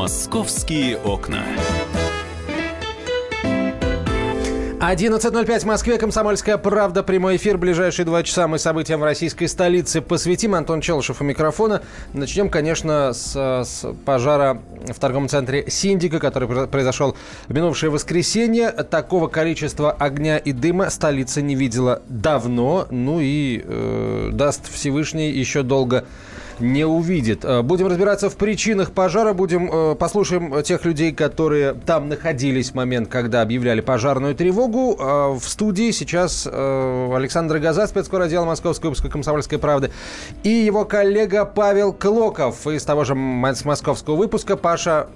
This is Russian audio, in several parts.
Московские окна. 11.05 в Москве. Комсомольская правда. Прямой эфир. Ближайшие два часа мы событиям в российской столице посвятим. Антон Челышев у микрофона. Начнем, конечно, с, с пожара в торговом центре «Синдика», который произошел в минувшее воскресенье. Такого количества огня и дыма столица не видела давно. Ну и э, даст Всевышний еще долго не увидит. Э, будем разбираться в причинах пожара, будем э, послушаем тех людей, которые там находились в момент, когда объявляли пожарную тревогу. Э, в студии сейчас Александр Газа, спецкор отдела Московской выпуска «Комсомольской правды», и его коллега Павел Клоков из того же московского выпуска. Паша,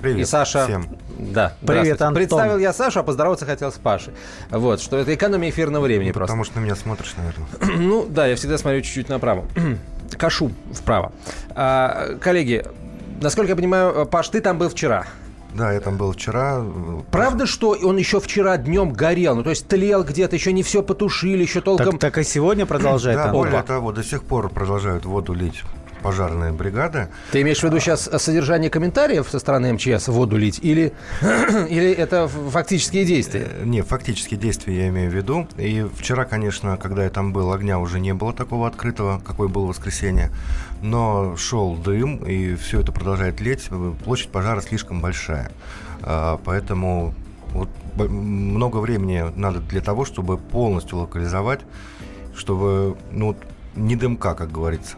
Привет и Саша. всем. Да, Привет, Антон. Представил я Сашу, а поздороваться хотел с Пашей. Вот, что это экономия эфирного времени Ну, просто. Потому что на меня смотришь, наверное. Ну, да, я всегда смотрю чуть-чуть направо. Кашу вправо. А, коллеги, насколько я понимаю, Паш, ты там был вчера. Да, я там был вчера. Правда, что он еще вчера днем горел? Ну, то есть тлел где-то, еще не все потушили, еще толком... Так, так и сегодня продолжает. Да, более Опа. того, до сих пор продолжают воду лить пожарные бригады. Ты имеешь в виду сейчас содержание комментариев со стороны МЧС воду лить? Или, или это фактические действия? Э, Не, фактические действия я имею в виду. И вчера, конечно, когда я там был, огня уже не было такого открытого, какой был в воскресенье. Но шел дым, и все это продолжает леть. Площадь пожара слишком большая. А, Поэтому вот много времени надо для того, чтобы полностью локализовать, чтобы, ну, не дымка, как говорится.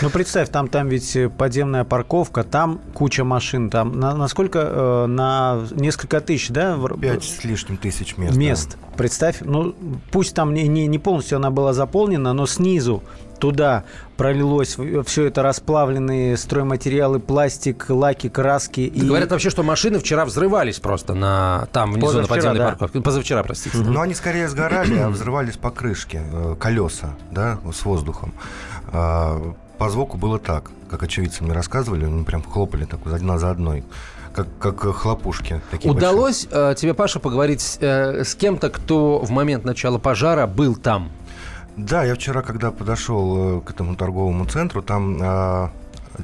Ну, представь, там, там ведь э, подземная парковка, там куча машин, там на, на сколько? э, на несколько тысяч, да? Пять с лишним тысяч мест. да. мест. Представь, ну, пусть там не, не, не полностью она была заполнена, но снизу туда пролилось все это расплавленные стройматериалы, пластик, лаки, краски. И... Говорят вообще, что машины вчера взрывались просто на там внизу Позавчера, на подземной да. парковке. Позавчера, простите. Но они скорее сгорали, а взрывались по крышке, э, колеса, да, с воздухом. По звуку было так, как очевидцы мне рассказывали, они прям хлопали так одна за одной, как, как э, хлопушки. Такие Удалось э, тебе, Паша, поговорить с, э, с кем-то, кто в момент начала пожара был там? большие. Да, я вчера, когда подошел э, к этому торговому центру, там а,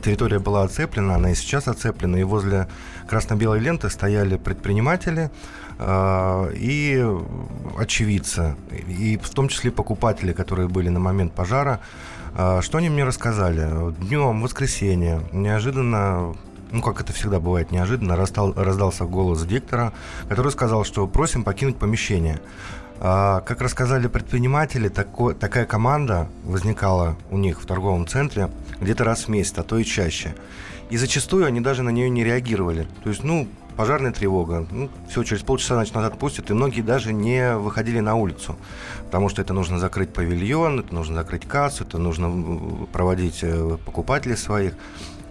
территория была оцеплена, она и сейчас оцеплена, и возле красно-белой ленты стояли предприниматели а, и очевидцы, и в том числе покупатели, которые были на момент пожара. А, Что они мне рассказали? Днем, воскресенье, неожиданно ну, как это всегда бывает неожиданно, раздал- раздался голос диктора, который сказал, что просим покинуть помещение. А, как рассказали предприниматели, тако- такая команда возникала у них в торговом центре где-то раз в месяц, а то и чаще. И зачастую они даже на нее не реагировали. То есть, ну, пожарная тревога, ну, все, через полчаса, значит, нас отпустят, и многие даже не выходили на улицу, потому что это нужно закрыть павильон, это нужно закрыть кассу, это нужно проводить э, покупателей своих.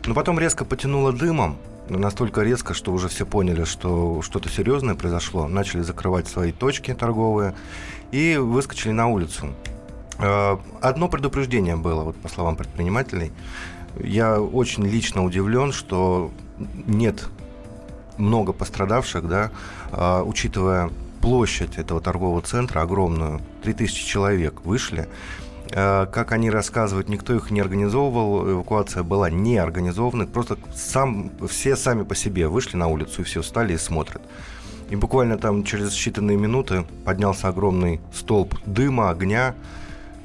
Но потом резко потянуло дымом, настолько резко, что уже все поняли, что что-то серьезное произошло, начали закрывать свои точки торговые и выскочили на улицу. Э, Одно предупреждение было, вот по словам предпринимателей. Я очень лично удивлен, что нет много пострадавших, да, а, учитывая площадь этого торгового центра огромную, 3000 человек вышли. А, Как они рассказывают, никто их не организовывал, эвакуация была не организована, просто сам, все сами по себе вышли на улицу и все встали и смотрят. И буквально там через считанные минуты поднялся огромный столб дыма, огня.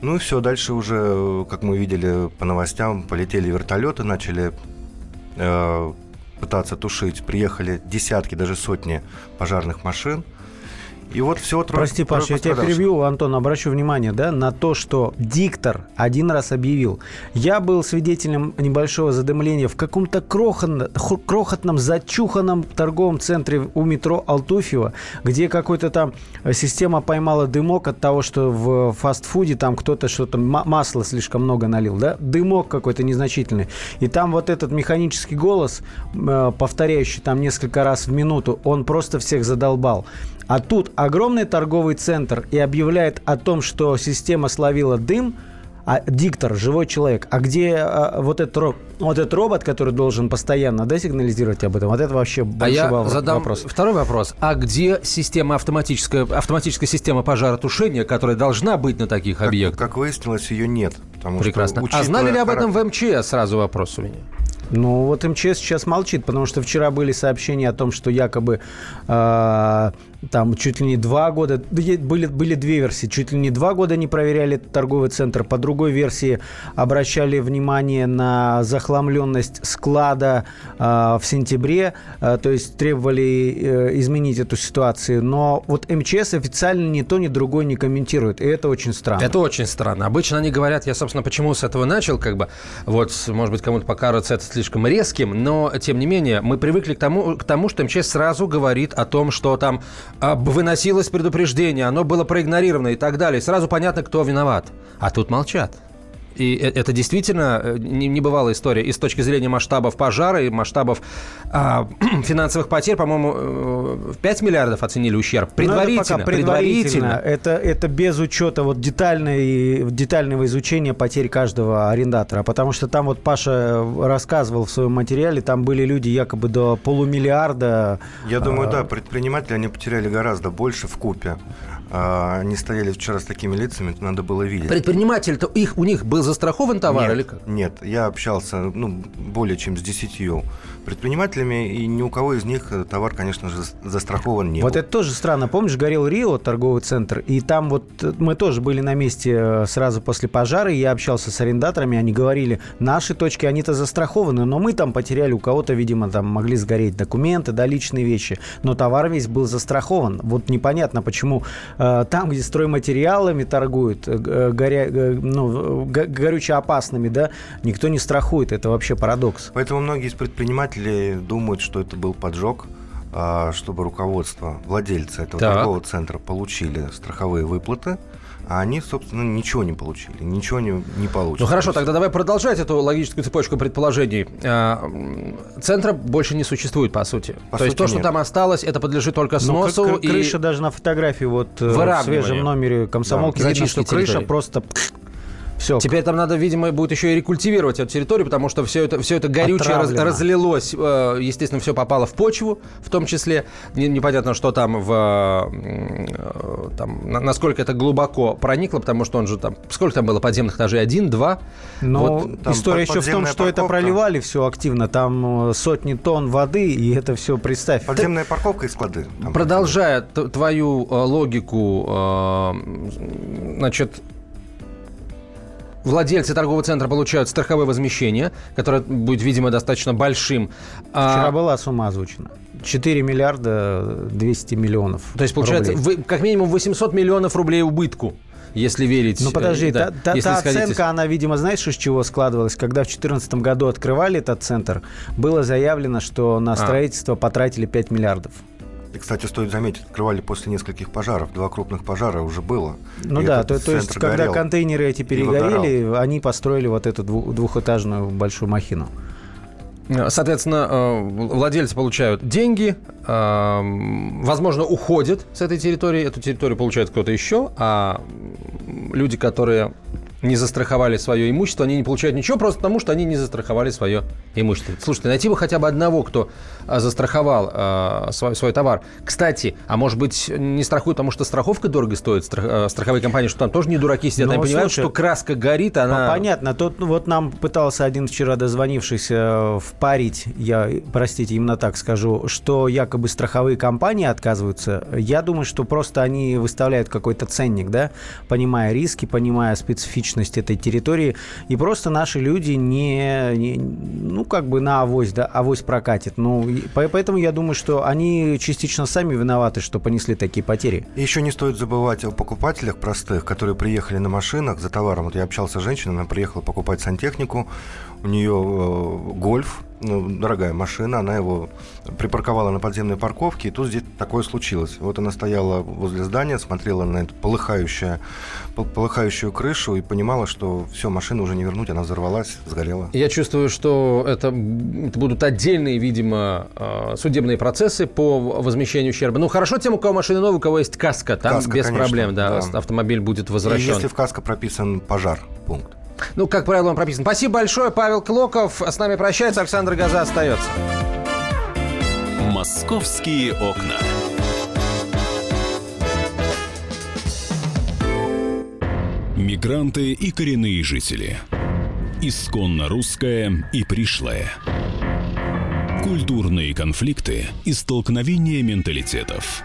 Ну и все, дальше уже, как мы видели по новостям, полетели вертолеты, начали э, пытаться тушить. Приехали десятки, даже сотни пожарных машин. И вот всего трое Прости, Паш, я тебя перебью, Антон, обращу внимание, да, на то, что диктор один раз объявил. Я был свидетелем небольшого задымления в каком-то крохотном, крохотном зачуханном торговом центре у метро Алтуфьево, где какой-то там система поймала дымок от того, что в фастфуде там кто-то что-то, ма- масла слишком много налил, да, дымок какой-то незначительный. И там вот этот механический голос, э, повторяющий там несколько раз в минуту, он просто всех задолбал. А тут огромный торговый центр и объявляет о том, что система словила дым, а диктор, живой человек. А где а, вот, этот, вот этот робот, который должен постоянно да, сигнализировать об этом? Вот это вообще А большой я во- задам вопрос. второй вопрос. А где система автоматическая, автоматическая система пожаротушения, которая должна быть на таких Как, объектах? как выяснилось, ее нет. Потому Прекрасно. Что, а знали ли об этом в МЧС? Сразу вопрос у меня. Ну, вот МЧС сейчас молчит, потому что вчера были сообщения о том, что якобы э, там чуть ли не два года, были, были две версии, чуть ли не два года не проверяли торговый центр, по другой версии обращали внимание на захламленность склада э, в сентябре, э, то есть требовали э, изменить эту ситуацию, но вот МЧС официально ни то, ни другое не комментирует, и это очень странно. Это очень странно. Обычно они говорят, я, собственно, почему с этого начал, как бы, вот, может быть, кому-то покажется это слишком резким, но, тем не менее, мы привыкли к тому, к тому что МЧС сразу говорит о том, что там выносилось предупреждение, оно было проигнорировано и так далее. Сразу понятно, кто виноват. А тут молчат. И э, это действительно э, небывалая история. И с точки зрения масштабов пожара и масштабов а, финансовых потерь, по-моему, э, в 5 миллиардов оценили ущерб. Ну, предварительно. это предварительно. Это, это без учета вот детальной, детального изучения потерь каждого арендатора. Потому что там вот Паша рассказывал в своем материале, там были люди якобы до полумиллиарда. Я думаю, а, да, предприниматели, они потеряли гораздо больше в купе. А, они стояли вчера с такими лицами, надо было видеть. Предприниматель-то их, у них был застрахован товар нет, или как? Нет, я общался ну, более чем с десятью предпринимателями, и ни у кого из них товар, конечно же, застрахован не Вот был. это тоже странно. Помнишь, горел Рио, торговый центр, и там вот мы тоже были на месте э, сразу после пожара, и я общался с арендаторами, они говорили, наши точки, они-то застрахованы, но мы там потеряли, у кого-то, видимо, там могли сгореть документы, да, личные вещи, но товар весь был застрахован. Вот непонятно, почему э, там, где стройматериалами торгуют, э, горя, ну, горюче опасными, да, никто не страхует. Это вообще парадокс. Поэтому многие из предпринимателей думают, что это был поджог, а, чтобы руководство, владельцы этого так. торгового центра получили страховые выплаты, а они, собственно, ничего не получили, ничего не, не получат. Ну хорошо, тогда давай продолжать эту логическую цепочку предположений. А, центра больше не существует, по сути. По То сути, есть то, нет. что там осталось, это подлежит только ну, сносу. Ну, и... Крыша даже на фотографии вот э, в свежем номере комсомолки да, видно, что крыша просто все. Теперь там надо, видимо, будет еще и рекультивировать эту территорию, потому что все это, все это горючее раз, разлилось. Э, естественно, все попало в почву, в том числе. Непонятно, что там в... Э, там, насколько это глубоко проникло, потому что он же там... Сколько там было подземных этажей? Один, два? Но вот, история еще в том, что парковка. это проливали все активно. Там э, сотни тонн воды, и это все, представь. Подземная парковка и склады. Продолжая твою логику, значит, владельцы торгового центра получают страховое возмещение, которое будет, видимо, достаточно большим. А Вчера а... была сумма озвучена. 4 миллиарда 200 миллионов То есть, получается, вы, как минимум 800 миллионов рублей убытку если верить. Ну подожди, э, да, та, та, та оценка, она, видимо, знаешь, из чего складывалась? Когда в 2014 году открывали этот центр, было заявлено, что на а. строительство а. потратили 5 миллиардов. И, кстати, стоит заметить, открывали после нескольких пожаров. Два крупных пожара уже было. Ну да, то, то есть, когда горел, контейнеры эти перегорели, они построили вот эту двухэтажную большую махину. Соответственно, э, владельцы получают деньги, э, возможно, уходят с этой территории, эту территорию получает кто-то еще, а люди, которые не застраховали свое имущество, они не получают ничего просто потому, что они не застраховали свое имущество. Слушайте, найти бы хотя бы одного, кто а, застраховал э, свой, свой товар. Кстати, а может быть, не страхуют, потому что страховка дорого стоит, страх, э, страховые компании, что там тоже не дураки сидят, Но, они понимают, слушай, что краска горит, она... Понятно, тут ну, вот нам пытался один вчера дозвонившийся э, впарить, я, простите, именно так скажу, что якобы страховые компании отказываются. Я думаю, что просто они выставляют какой-то ценник, да, понимая риски, понимая специфичность специфичность этой территории, и просто наши люди не, не ну, как бы на авось, да, авось прокатит. Ну, поэтому я думаю, что они частично сами виноваты, что понесли такие потери. И еще не стоит забывать о покупателях простых, которые приехали на машинах за товаром. Вот я общался с женщиной, она приехала покупать сантехнику, у нее э, гольф, ну, дорогая машина, она его припарковала на подземной парковке, и тут здесь такое случилось. Вот она стояла возле здания, смотрела на эту полыхающую, полыхающую крышу и понимала, что все, машину уже не вернуть, она взорвалась, сгорела. Я чувствую, что это, это будут отдельные, видимо, а, судебные процессы по возмещению ущерба. Ну, хорошо тем, у кого машина новая, у кого есть каска, там каска, без конечно, проблем, да, да, автомобиль будет возвращен. И если в каско прописан пожар, пункт. Ну, как правило, он прописан. Спасибо большое, Павел Клоков. С нами прощается, Александр Газа остается. «Московские окна». Мигранты и коренные жители. Исконно русская и пришлая. Культурные конфликты и столкновения менталитетов.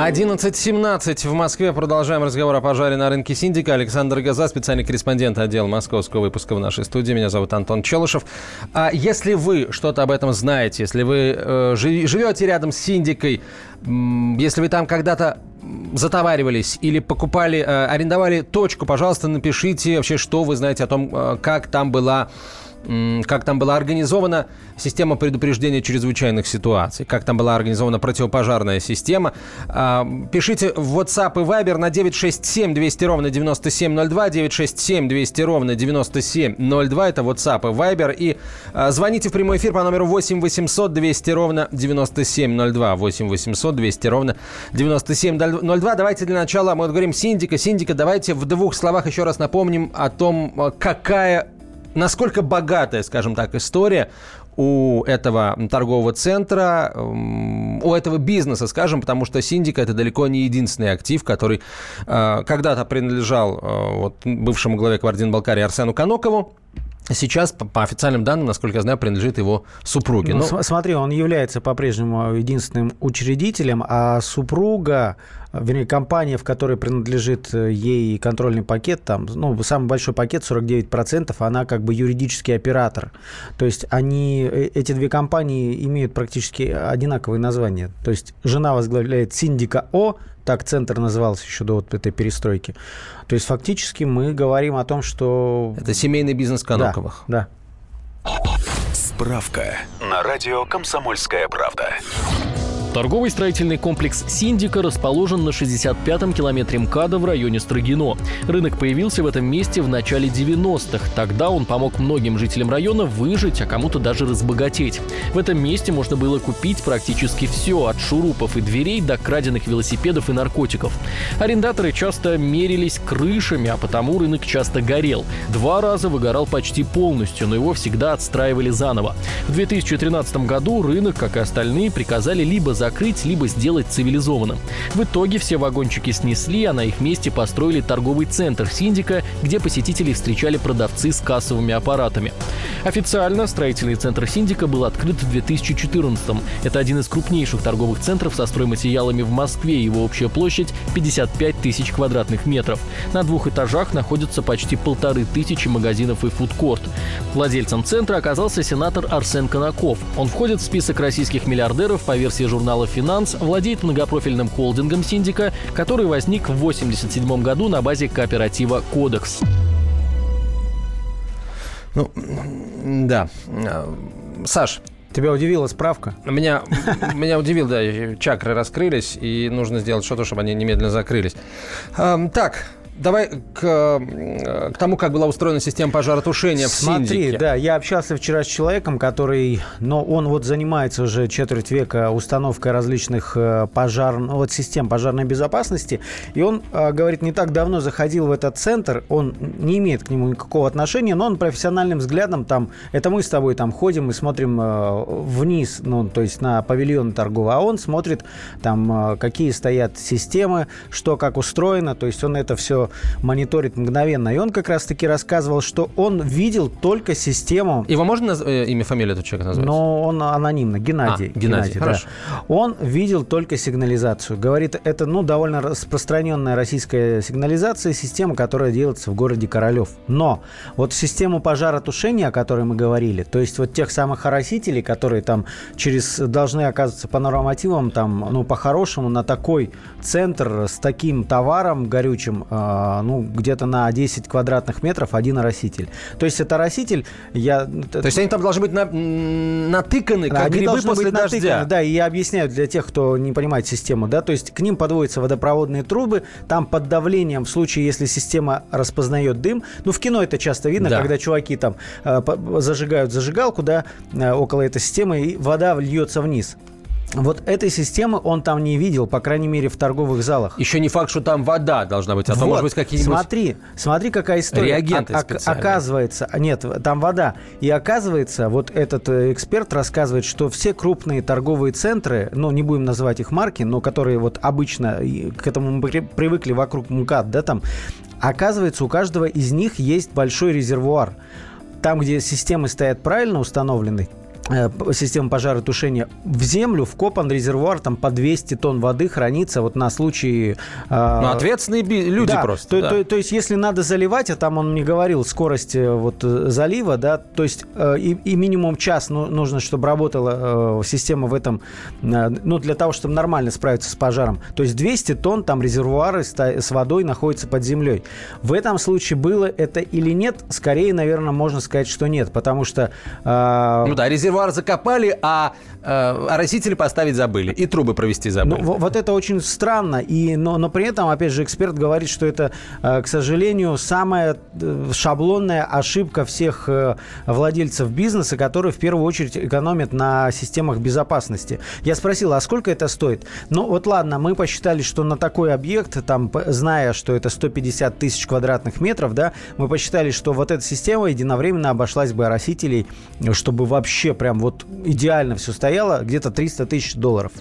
11.17 в Москве. Продолжаем разговор о пожаре на рынке Синдика. Александр Газа, специальный корреспондент отдела московского выпуска в нашей студии. Меня зовут Антон Челышев. А если вы что-то об этом знаете, если вы э, живете рядом с Синдикой, если вы там когда-то затоваривались или покупали, э, арендовали точку, пожалуйста, напишите вообще, что вы знаете о том, э, как там была как там была организована система предупреждения чрезвычайных ситуаций, как там была организована противопожарная система. А, пишите в WhatsApp и Viber на 967 200 ровно 9702, 967 200 ровно 9702, это WhatsApp и Viber. И а, звоните в прямой эфир по номеру 8 800 200 ровно 9702, 8 800 200 ровно 9702. Давайте для начала мы говорим Синдика. Синдика, давайте в двух словах еще раз напомним о том, а, какая насколько богатая, скажем так, история у этого торгового центра, у этого бизнеса, скажем, потому что Синдика это далеко не единственный актив, который э, когда-то принадлежал э, вот, бывшему главе Квардин-Балкарии Арсену Канокову. Сейчас, по, по официальным данным, насколько я знаю, принадлежит его супруге. Ну, Но... Смотри, он является по-прежнему единственным учредителем, а супруга вернее, компания, в которой принадлежит э, ей контрольный пакет, там, ну, самый большой пакет, 49%, она как бы юридический оператор. То есть они, э, эти две компании имеют практически одинаковые названия. То есть жена возглавляет Синдика О, так центр назывался еще до вот этой перестройки. То есть фактически мы говорим о том, что... Это семейный бизнес Коноковых. Да, да. Справка на радио «Комсомольская правда». Торговый строительный комплекс «Синдика» расположен на 65-м километре МКАДа в районе Строгино. Рынок появился в этом месте в начале 90-х. Тогда он помог многим жителям района выжить, а кому-то даже разбогатеть. В этом месте можно было купить практически все, от шурупов и дверей до краденных велосипедов и наркотиков. Арендаторы часто мерились крышами, а потому рынок часто горел. Два раза выгорал почти полностью, но его всегда отстраивали заново. В 2013 году рынок, как и остальные, приказали либо закрыть, либо сделать цивилизованным. В итоге все вагончики снесли, а на их месте построили торговый центр Синдика, где посетителей встречали продавцы с кассовыми аппаратами. Официально строительный центр Синдика был открыт в 2014 -м. Это один из крупнейших торговых центров со стройматериалами в Москве. Его общая площадь 55 тысяч квадратных метров. На двух этажах находятся почти полторы тысячи магазинов и фудкорт. Владельцем центра оказался сенатор Арсен Каноков. Он входит в список российских миллиардеров по версии журнала журнала «Финанс» владеет многопрофильным холдингом «Синдика», который возник в 1987 году на базе кооператива «Кодекс». Ну, да. Саш, Тебя удивила справка? Меня, меня удивил, да, чакры раскрылись, и нужно сделать что-то, чтобы они немедленно закрылись. Так, давай к, к тому, как была устроена система пожаротушения в Смотри, Синдике. да, я общался вчера с человеком, который, но он вот занимается уже четверть века установкой различных э, пожар, ну, вот систем пожарной безопасности, и он э, говорит, не так давно заходил в этот центр, он не имеет к нему никакого отношения, но он профессиональным взглядом там, это мы с тобой там ходим и смотрим э, вниз, ну, то есть на павильон торговый, а он смотрит там, какие стоят системы, что как устроено, то есть он это все мониторит мгновенно. И он как раз-таки рассказывал, что он видел только систему... Его можно наз... э, имя, фамилию этого человека назвать? Но он анонимно, Геннадий. А, Геннадий, Геннадий хорошо. Да. Он видел только сигнализацию. Говорит, это ну, довольно распространенная российская сигнализация, система, которая делается в городе Королев. Но вот систему пожаротушения, о которой мы говорили, то есть вот тех самых оросителей, которые там через должны оказываться по нормативам, там, ну, по-хорошему, на такой центр с таким товаром горючим, э, э, ну, где-то на 10 квадратных метров один ороситель. То есть это ороситель, я... То есть они там должны быть на, натыканы, как они грибы после быть дождя. Натыканы, да, и я объясняю для тех, кто не понимает систему, да, то есть к ним подводятся водопроводные трубы, там под давлением, в случае, если система распознает дым, ну, в кино это часто видно, да. когда чуваки там э, зажигают зажигалку, да, э, около этой системы, и вода льется вниз. Вот этой системы он там не видел, по крайней мере, в торговых залах. Еще не факт, что там вода должна быть, а вот. то, может быть, какие-нибудь... Смотри, смотри, какая история. Реагенты о- Оказывается, нет, там вода. И оказывается, вот этот э, эксперт рассказывает, что все крупные торговые центры, ну, не будем называть их марки, но которые вот обычно к этому мы привыкли вокруг МКАД, да, там, оказывается, у каждого из них есть большой резервуар. Там, где системы стоят правильно установлены, система пожаротушения в землю вкопан резервуар там по 200 тонн воды хранится вот на случай... Э, ну, ответственные люди да, просто. То, да. то, то есть, если надо заливать, а там он мне говорил скорость э, вот залива, да, то есть э, и, и минимум час ну, нужно, чтобы работала э, система в этом, э, ну, для того, чтобы нормально справиться с пожаром. То есть 200 тонн там резервуары с, с водой находятся под землей. В этом случае было это или нет? Скорее, наверное, можно сказать, что нет, потому что... Э, ну да, резервуар резервуар закопали, а э, оросители поставить забыли и трубы провести забыли. Ну, вот это очень странно. И, но, но при этом, опять же, эксперт говорит, что это, э, к сожалению, самая э, шаблонная ошибка всех э, владельцев бизнеса, которые в первую очередь экономят на системах безопасности. Я спросил, а сколько это стоит? Ну вот ладно, мы посчитали, что на такой объект, там, зная, что это 150 тысяч квадратных метров, да, мы посчитали, что вот эта система единовременно обошлась бы оросителей, чтобы вообще прям вот идеально все стояло, где-то 300 тысяч долларов.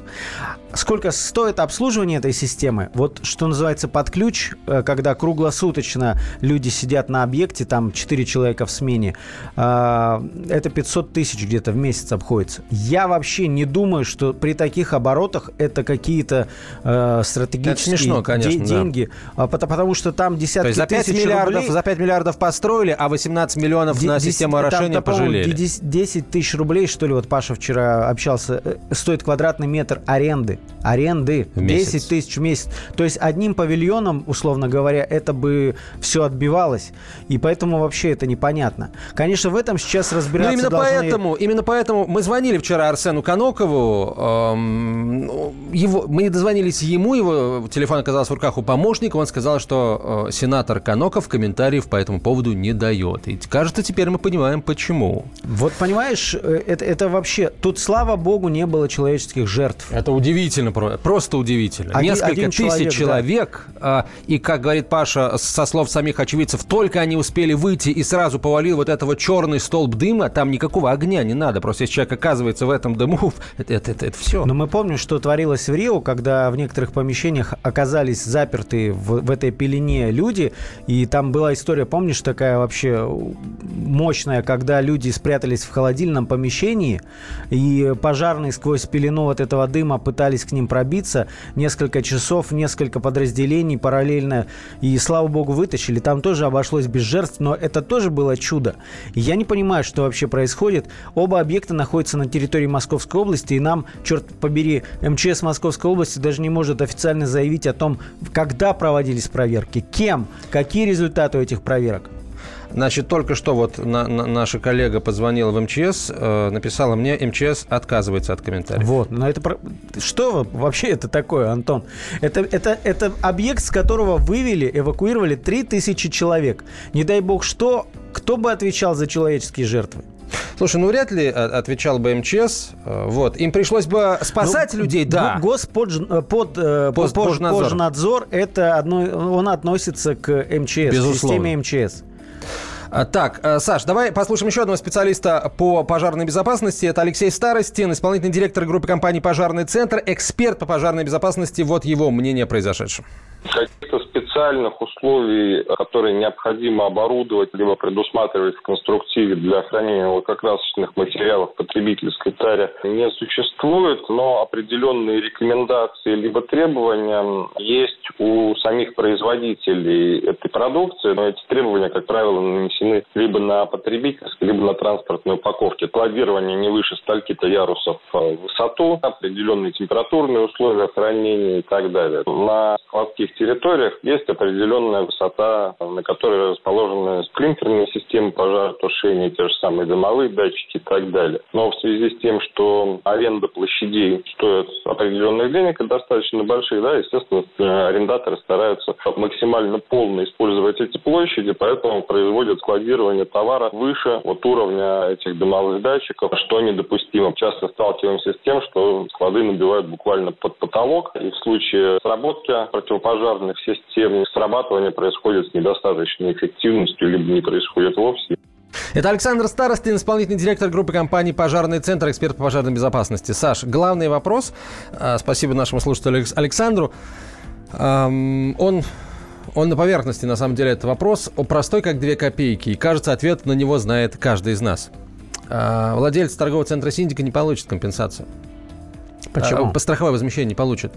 Сколько стоит обслуживание этой системы? Вот что называется под ключ, э, когда круглосуточно люди сидят на объекте, там 4 человека в смене, э, это 500 тысяч где-то в месяц обходится. Я вообще не думаю, что при таких оборотах это какие-то э, стратегические это смешно, конечно, деньги, да. потому что там десятки То есть за 5 тысяч миллиардов, рублей... За 5 миллиардов построили, а 18 миллионов 10, на систему орошения там, пожалели. 10 тысяч рублей, что ли, вот Паша вчера общался, стоит квадратный метр аренды аренды. В 10 тысяч в месяц. То есть одним павильоном, условно говоря, это бы все отбивалось. И поэтому вообще это непонятно. Конечно, в этом сейчас разбираться Ну, именно должны... поэтому, именно поэтому мы звонили вчера Арсену Конокову. Эм, его, мы не дозвонились ему, его телефон оказался в руках у помощника. Он сказал, что э, сенатор Коноков комментариев по этому поводу не дает. И кажется, теперь мы понимаем, почему. Вот понимаешь, э, это, это вообще... Тут, слава богу, не было человеческих жертв. Это удивительно, просто удивительно. Один, Несколько один тысяч человек, человек да. и, как говорит Паша, со слов самих очевидцев, только они успели выйти и сразу повалил вот этого черный столб дыма, там никакого огня не надо. Просто если человек оказывается в этом дыму, это, это, это, это все. Но мы помним, что творилось в Рио, когда в некоторых помещениях оказались заперты в, в этой пелене люди, и там была история, помнишь, такая вообще мощная, когда люди спрятались в холодильном помещении, и пожарные сквозь пелену вот этого дыма пытались к ним пробиться. Несколько часов, несколько подразделений параллельно. И, слава богу, вытащили. Там тоже обошлось без жертв, но это тоже было чудо. Я не понимаю, что вообще происходит. Оба объекта находятся на территории Московской области, и нам, черт побери, МЧС Московской области даже не может официально заявить о том, когда проводились проверки, кем, какие результаты у этих проверок. Значит, только что вот на, на, наша коллега позвонила в МЧС, э, написала мне, МЧС отказывается от комментариев. Вот, но это что вообще это такое, Антон? Это, это, это объект, с которого вывели, эвакуировали 3000 человек. Не дай бог что, кто бы отвечал за человеческие жертвы? Слушай, ну вряд ли а, отвечал бы МЧС. Э, вот. Им пришлось бы спасать ну, людей, да. Господ, э, под, э, под, это одно, он относится к МЧС, Безусловно. к системе МЧС. А, так, э, Саш, давай послушаем еще одного специалиста по пожарной безопасности. Это Алексей Старостин, исполнительный директор группы компании «Пожарный центр», эксперт по пожарной безопасности. Вот его мнение о произошедшем. Каких-то специальных условий, которые необходимо оборудовать, либо предусматривать в конструктиве для хранения лакокрасочных материалов в потребительской таре, не существует, но определенные рекомендации либо требования есть у самих производителей этой продукции, но эти требования, как правило, нанесены либо на потребительской, либо на транспортной упаковке. Кладирование не выше стальки-то ярусов в высоту, определенные температурные условия хранения и так далее. На складских территориях есть определенная высота, на которой расположены сплинтерные системы пожаротушения, те же самые дымовые датчики и так далее. Но в связи с тем, что аренда площадей стоит определенных денег и достаточно больших, да, естественно, арендаторы стараются максимально полно использовать эти площади, поэтому производят складирование товара выше вот уровня этих дымовых датчиков, что недопустимо. Часто сталкиваемся с тем, что склады набивают буквально под потолок, и в случае сработки противопожарных систем срабатывание происходит с недостаточной эффективностью, либо не происходит вовсе. Это Александр Старостин, исполнительный директор группы компании «Пожарный центр», эксперт по пожарной безопасности. Саш, главный вопрос, а, спасибо нашему слушателю Александру, он он на поверхности, на самом деле, это вопрос о простой, как две копейки. И, кажется, ответ на него знает каждый из нас. А, владелец торгового центра «Синдика» не получит компенсацию. Почему? По страховое возмещение не получит.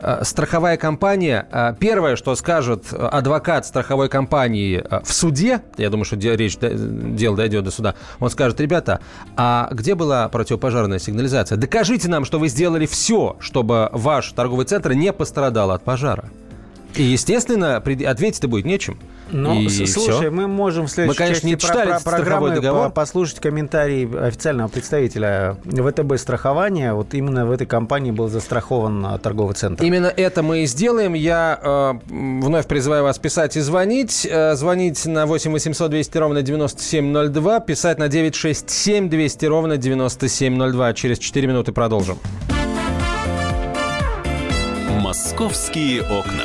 Э, страховая компания, э, первое, что скажет адвокат страховой компании э, в суде, я думаю, что речь, дело дойдет до суда, он скажет, ребята, а где была противопожарная сигнализация? Докажите нам, что вы сделали все, чтобы ваш торговый центр не пострадал от пожара. И, естественно, ответить-то будет нечем. Ну, и слушай, все. мы можем в следующей мы, конечно, части не читали про, про программы договор. послушать комментарий официального представителя ВТБ страхования. Вот именно в этой компании был застрахован а, торговый центр. Именно это мы и сделаем. Я э, вновь призываю вас писать и звонить. Э, звонить на 8 800 200 ровно 9702, писать на 967 200 ровно 9702. Через 4 минуты продолжим. Московские окна.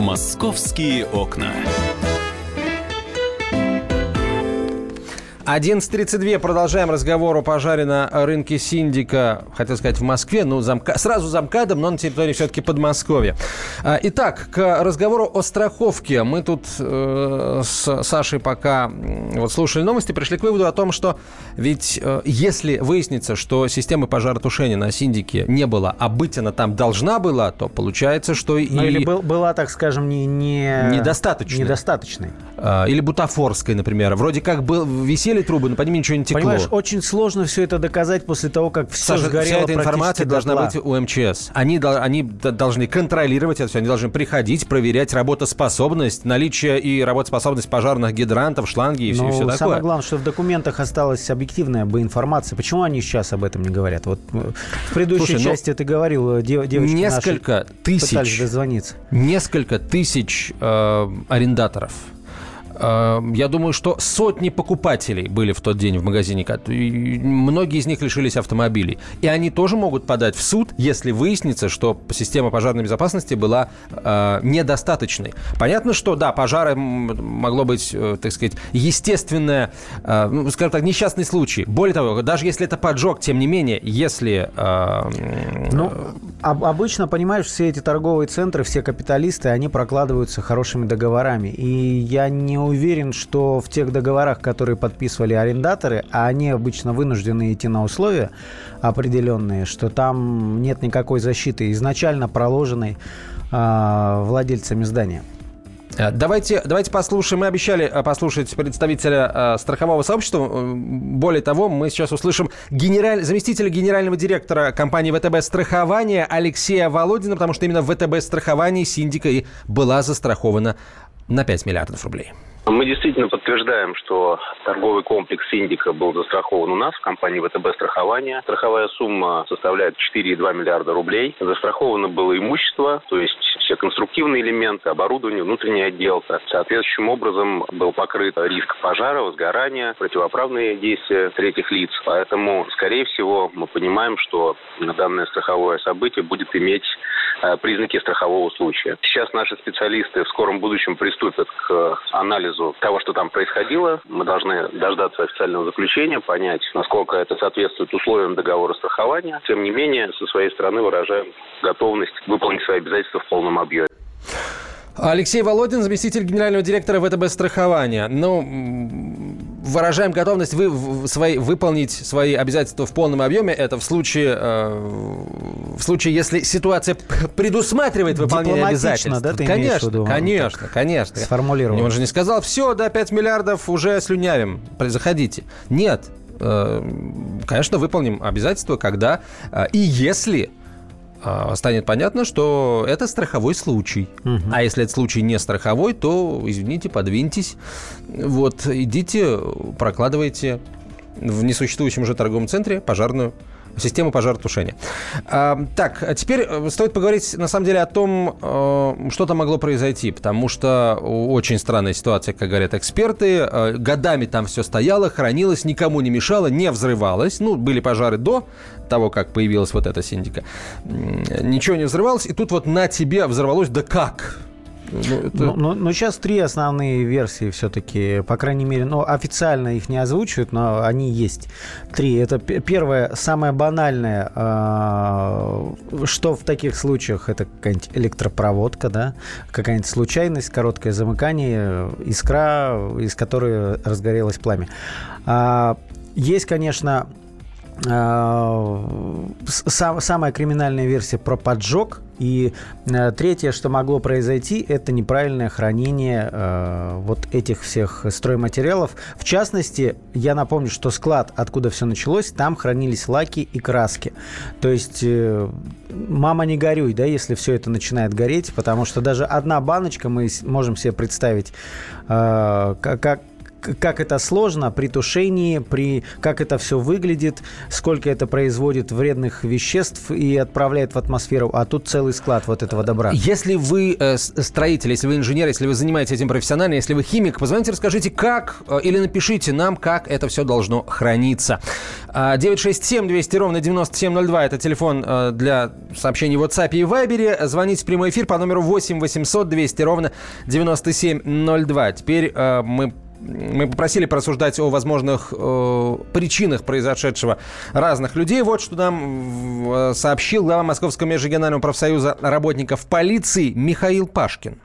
«Московские окна». 11.32. Продолжаем разговор о пожаре на рынке Синдика. Хотел сказать в Москве, но замка... сразу за МКАДом, но на территории все-таки Подмосковья. А, итак, к разговору о страховке. Мы тут э, с Сашей пока вот слушали новости, пришли к выводу о том, что ведь э, если выяснится, что системы пожаротушения на Синдике не было, а быть она там должна была, то получается, что и... Ну, или был, была, так скажем, не, не... недостаточной. недостаточной. А, или бутафорской, например. Вроде как был, висели Сгорели трубы, но по ним ничего не текло. Понимаешь, очень сложно все это доказать после того, как все Саша, сгорело вся эта информация должна быть у МЧС. Они, они должны контролировать это все, они должны приходить, проверять работоспособность, наличие и работоспособность пожарных гидрантов, шланги и все, и все такое. Самое главное, что в документах осталась объективная бы информация. Почему они сейчас об этом не говорят? Вот э, в предыдущей Слушай, ну, части ты говорил, э, дев, девочки несколько тысяч, дозвониться. Несколько тысяч э, арендаторов я думаю, что сотни покупателей были в тот день в магазине. Многие из них лишились автомобилей. И они тоже могут подать в суд, если выяснится, что система пожарной безопасности была э, недостаточной. Понятно, что да, пожары могло быть, э, так сказать, естественное, э, ну, скажем так, несчастный случай. Более того, даже если это поджог, тем не менее, если... Э, ну, об, обычно, понимаешь, все эти торговые центры, все капиталисты, они прокладываются хорошими договорами. И я не уверен, что в тех договорах, которые подписывали арендаторы, а они обычно вынуждены идти на условия определенные, что там нет никакой защиты изначально проложенной э, владельцами здания. Э, давайте, давайте послушаем. Мы обещали э, послушать представителя э, страхового сообщества. Более того, мы сейчас услышим генераль... заместителя генерального директора компании ВТБ страхования Алексея Володина, потому что именно в ВТБ страховании Синдика и была застрахована на 5 миллиардов рублей. Мы действительно подтверждаем, что торговый комплекс «Индика» был застрахован у нас в компании ВТБ страхования. Страховая сумма составляет 4,2 миллиарда рублей. Застраховано было имущество, то есть все конструктивные элементы, оборудование, внутренняя отделка. Соответствующим образом был покрыт риск пожара, возгорания, противоправные действия третьих лиц. Поэтому, скорее всего, мы понимаем, что данное страховое событие будет иметь э, признаки страхового случая. Сейчас наши специалисты в скором будущем приступят к анализу того, что там происходило. Мы должны дождаться официального заключения, понять, насколько это соответствует условиям договора страхования. Тем не менее, со своей стороны выражаем готовность выполнить свои обязательства в полном объеме. Алексей Володин, заместитель генерального директора ВТБ страхования. Ну, выражаем готовность вы, свои, выполнить свои обязательства в полном объеме. Это в случае, э, в случае, если ситуация предусматривает выполнение обязательств. да, ты конечно, виду, конечно, конечно. Сформулировал. Он же не сказал, все, да, 5 миллиардов уже слюнявим, заходите. Нет, э, конечно, выполним обязательства, когда э, и если станет понятно, что это страховой случай. Угу. А если этот случай не страховой, то, извините, подвиньтесь. Вот, идите, прокладывайте в несуществующем уже торговом центре пожарную систему пожаротушения. А, так, теперь э, стоит поговорить, на самом деле, о том, э, что там могло произойти, потому что очень странная ситуация, как говорят эксперты. Э, годами там все стояло, хранилось, никому не мешало, не взрывалось. Ну, были пожары до того, как появилась вот эта синдика. Ничего не взрывалось, и тут вот на тебе взорвалось, да как? Ну, это... но, но, но сейчас три основные версии все-таки, по крайней мере, ну, официально их не озвучивают, но они есть. Три. Это первое, самое банальное, э, что в таких случаях, это какая-нибудь электропроводка, да, какая-нибудь случайность, короткое замыкание, искра, из которой разгорелось пламя. А, есть, конечно, а, самая криминальная версия про поджог. И э, третье, что могло произойти, это неправильное хранение э, вот этих всех стройматериалов. В частности, я напомню, что склад, откуда все началось, там хранились лаки и краски. То есть, э, мама не горюй, да, если все это начинает гореть, потому что даже одна баночка, мы можем себе представить, как, как это сложно при тушении, при как это все выглядит, сколько это производит вредных веществ и отправляет в атмосферу, а тут целый склад вот этого добра. Если вы э, строитель, если вы инженер, если вы занимаетесь этим профессионально, если вы химик, позвоните, расскажите, как, э, или напишите нам, как это все должно храниться. 967 200 ровно 9702 это телефон э, для сообщений в WhatsApp и Viber. Звоните в прямой эфир по номеру 8 800 200 ровно 9702. Теперь э, мы мы попросили порассуждать о возможных э, причинах произошедшего разных людей. Вот что нам э, сообщил глава Московского межрегионального профсоюза работников полиции Михаил Пашкин.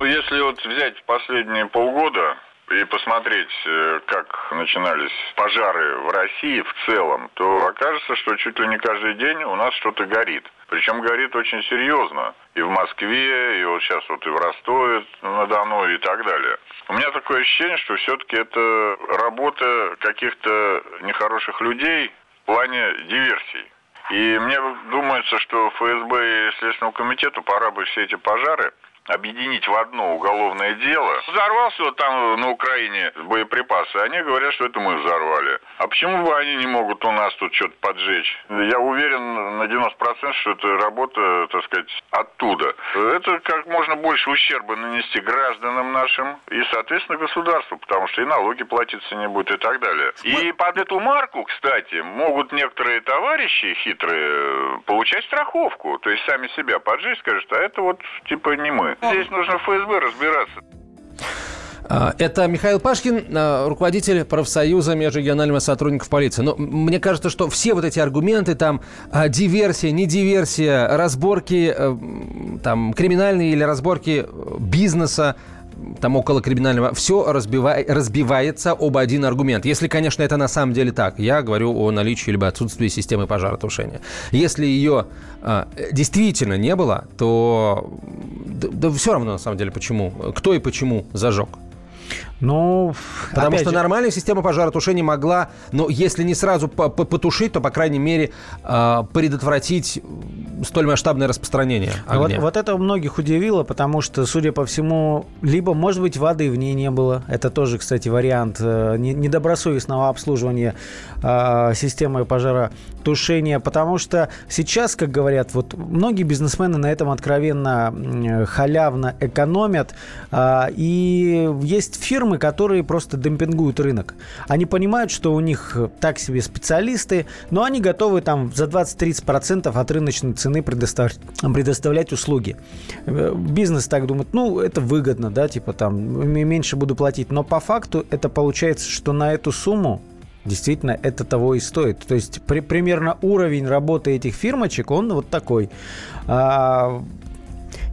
Если вот взять последние полгода, и посмотреть, э, как начинались пожары в России в целом, то окажется, что чуть ли не каждый день у нас что-то горит. Причем горит очень серьезно. И в Москве, и вот сейчас вот и в Ростове на Дону и так далее. У меня такое ощущение, что все-таки это работа каких-то нехороших людей в плане диверсий. И мне думается, что ФСБ и Следственному комитету пора бы все эти пожары объединить в одно уголовное дело. Взорвался вот там на Украине боеприпасы, они говорят, что это мы взорвали. А почему бы они не могут у нас тут что-то поджечь? Я уверен на 90%, что это работа, так сказать, оттуда. Это как можно больше ущерба нанести гражданам нашим и, соответственно, государству, потому что и налоги платиться не будет и так далее. И под эту марку, кстати, могут некоторые товарищи хитрые получать страховку. То есть сами себя поджечь, скажут, а это вот типа не мы. Здесь нужно ФСБ разбираться. А, это Михаил Пашкин, а, руководитель профсоюза межрегионального сотрудников полиции. Но мне кажется, что все вот эти аргументы, там, а, диверсия, не диверсия, разборки, э, там, криминальные или разборки бизнеса, там около криминального, все разбивай, разбивается об один аргумент. Если, конечно, это на самом деле так. Я говорю о наличии либо отсутствии системы пожаротушения. Если ее э, действительно не было, то да, да все равно на самом деле почему. Кто и почему зажег. Ну, Потому что же, нормальная система пожаротушения могла, ну, если не сразу потушить, то, по крайней мере, э, предотвратить столь масштабное распространение огня. Вот, вот это многих удивило, потому что, судя по всему, либо, может быть, воды в ней не было. Это тоже, кстати, вариант э, недобросовестного обслуживания э, системы пожаротушения, потому что сейчас, как говорят, вот многие бизнесмены на этом откровенно халявно экономят, э, и есть фирмы, которые просто демпингуют рынок. Они понимают, что у них так себе специалисты, но они готовы там за 20-30% от рыночной цены предоставлять, предоставлять услуги. Э, бизнес так думает, ну, это выгодно, да, типа там меньше буду платить, но по факту это получается, что на эту сумму Действительно, это того и стоит. То есть при, примерно уровень работы этих фирмочек, он вот такой. А,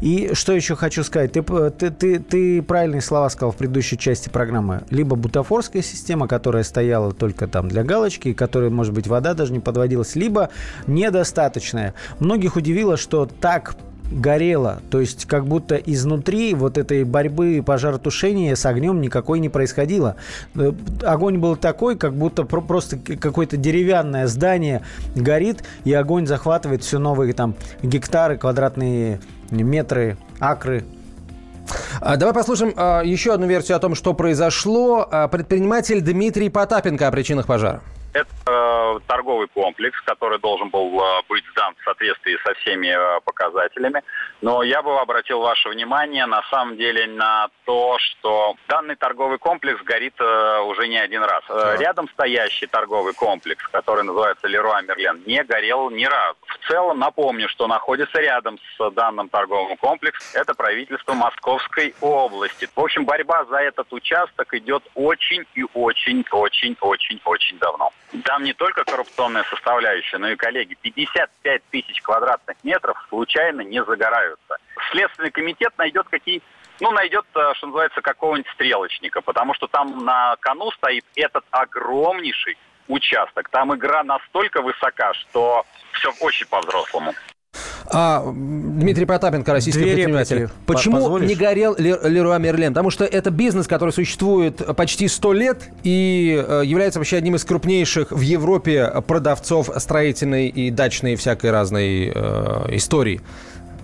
и что еще хочу сказать? Ты, ты, ты, ты правильные слова сказал в предыдущей части программы. Либо бутафорская система, которая стояла только там для галочки, которой, может быть, вода даже не подводилась, либо недостаточная. Многих удивило, что так горело. То есть как будто изнутри вот этой борьбы пожаротушения с огнем никакой не происходило. Э, огонь был такой, как будто просто какое-то деревянное здание горит, и огонь захватывает все новые там гектары, квадратные метры, акры а, Давай послушаем а, еще одну версию о том, что произошло. А, предприниматель Дмитрий Потапенко о причинах пожара. Это э, торговый комплекс, который должен был э, быть сдан в соответствии со всеми э, показателями. Но я бы обратил ваше внимание на самом деле на то, что данный торговый комплекс горит уже не один раз. Э, рядом стоящий торговый комплекс, который называется Леруа Мерлен, не горел ни разу. В целом напомню, что находится рядом с данным торговым комплексом, это правительство Московской области. В общем, борьба за этот участок идет очень и очень, очень, очень, очень давно. Там не только коррупционная составляющая, но и, коллеги, 55 тысяч квадратных метров случайно не загораются. Следственный комитет найдет какие ну, найдет, э, что называется, какого-нибудь стрелочника, потому что там на кону стоит этот огромнейший участок. Там игра настолько высока, что все очень по-взрослому. А, Дмитрий Потапенко, российский Две предприниматель. Реплики. Почему Позволишь? не горел Леруа Мерлен? Потому что это бизнес, который существует почти сто лет и э, является вообще одним из крупнейших в Европе продавцов строительной и дачной всякой разной э, истории.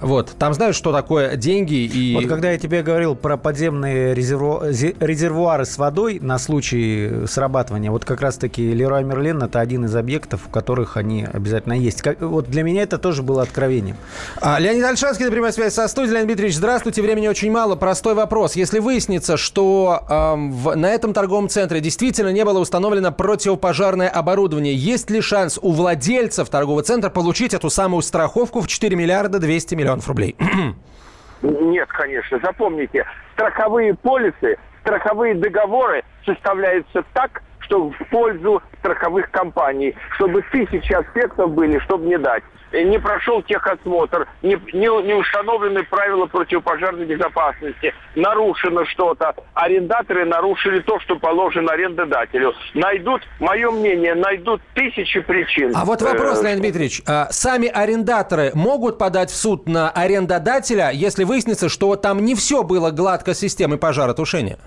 Вот, там знают, что такое деньги и... Вот когда я тебе говорил про подземные резерву... резервуары с водой на случай срабатывания, вот как раз-таки Леруа Мерлен это один из объектов, у которых они обязательно есть. Как... Вот для меня это тоже было откровением. А, Леонид Альшанский на прямой связи со студией. Леонид Дмитриевич, здравствуйте. Времени очень мало. Простой вопрос. Если выяснится, что э, в, на этом торговом центре действительно не было установлено противопожарное оборудование, есть ли шанс у владельцев торгового центра получить эту самую страховку в 4 миллиарда 200 миллионов? Миллионов рублей? Нет, конечно. Запомните, страховые полисы, страховые договоры составляются так, что в пользу страховых компаний, чтобы тысячи аспектов были, чтобы не дать. Э, не прошел техосмотр, не, не, не установлены правила противопожарной безопасности, нарушено что-то. Арендаторы нарушили то, что положено арендодателю. Найдут, мое мнение, найдут тысячи причин. А вот вопрос, э, Леонид Дмитриевич. А сами арендаторы могут подать в суд на арендодателя, если выяснится, что там не все было гладко с системой пожаротушения?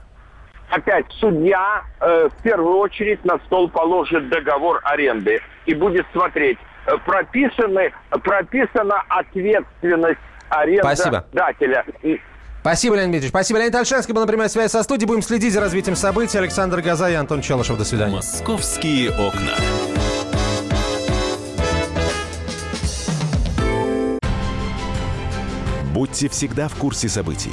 опять судья э, в первую очередь на стол положит договор аренды и будет смотреть, прописаны, прописана ответственность арендодателя. Спасибо. Спасибо, Леонид Дмитриевич. Спасибо. Леонид Альшанский был на прямой связи со студией. Будем следить за развитием событий. Александр Газа и Антон Челышев. До свидания. Московские окна. Будьте всегда в курсе событий.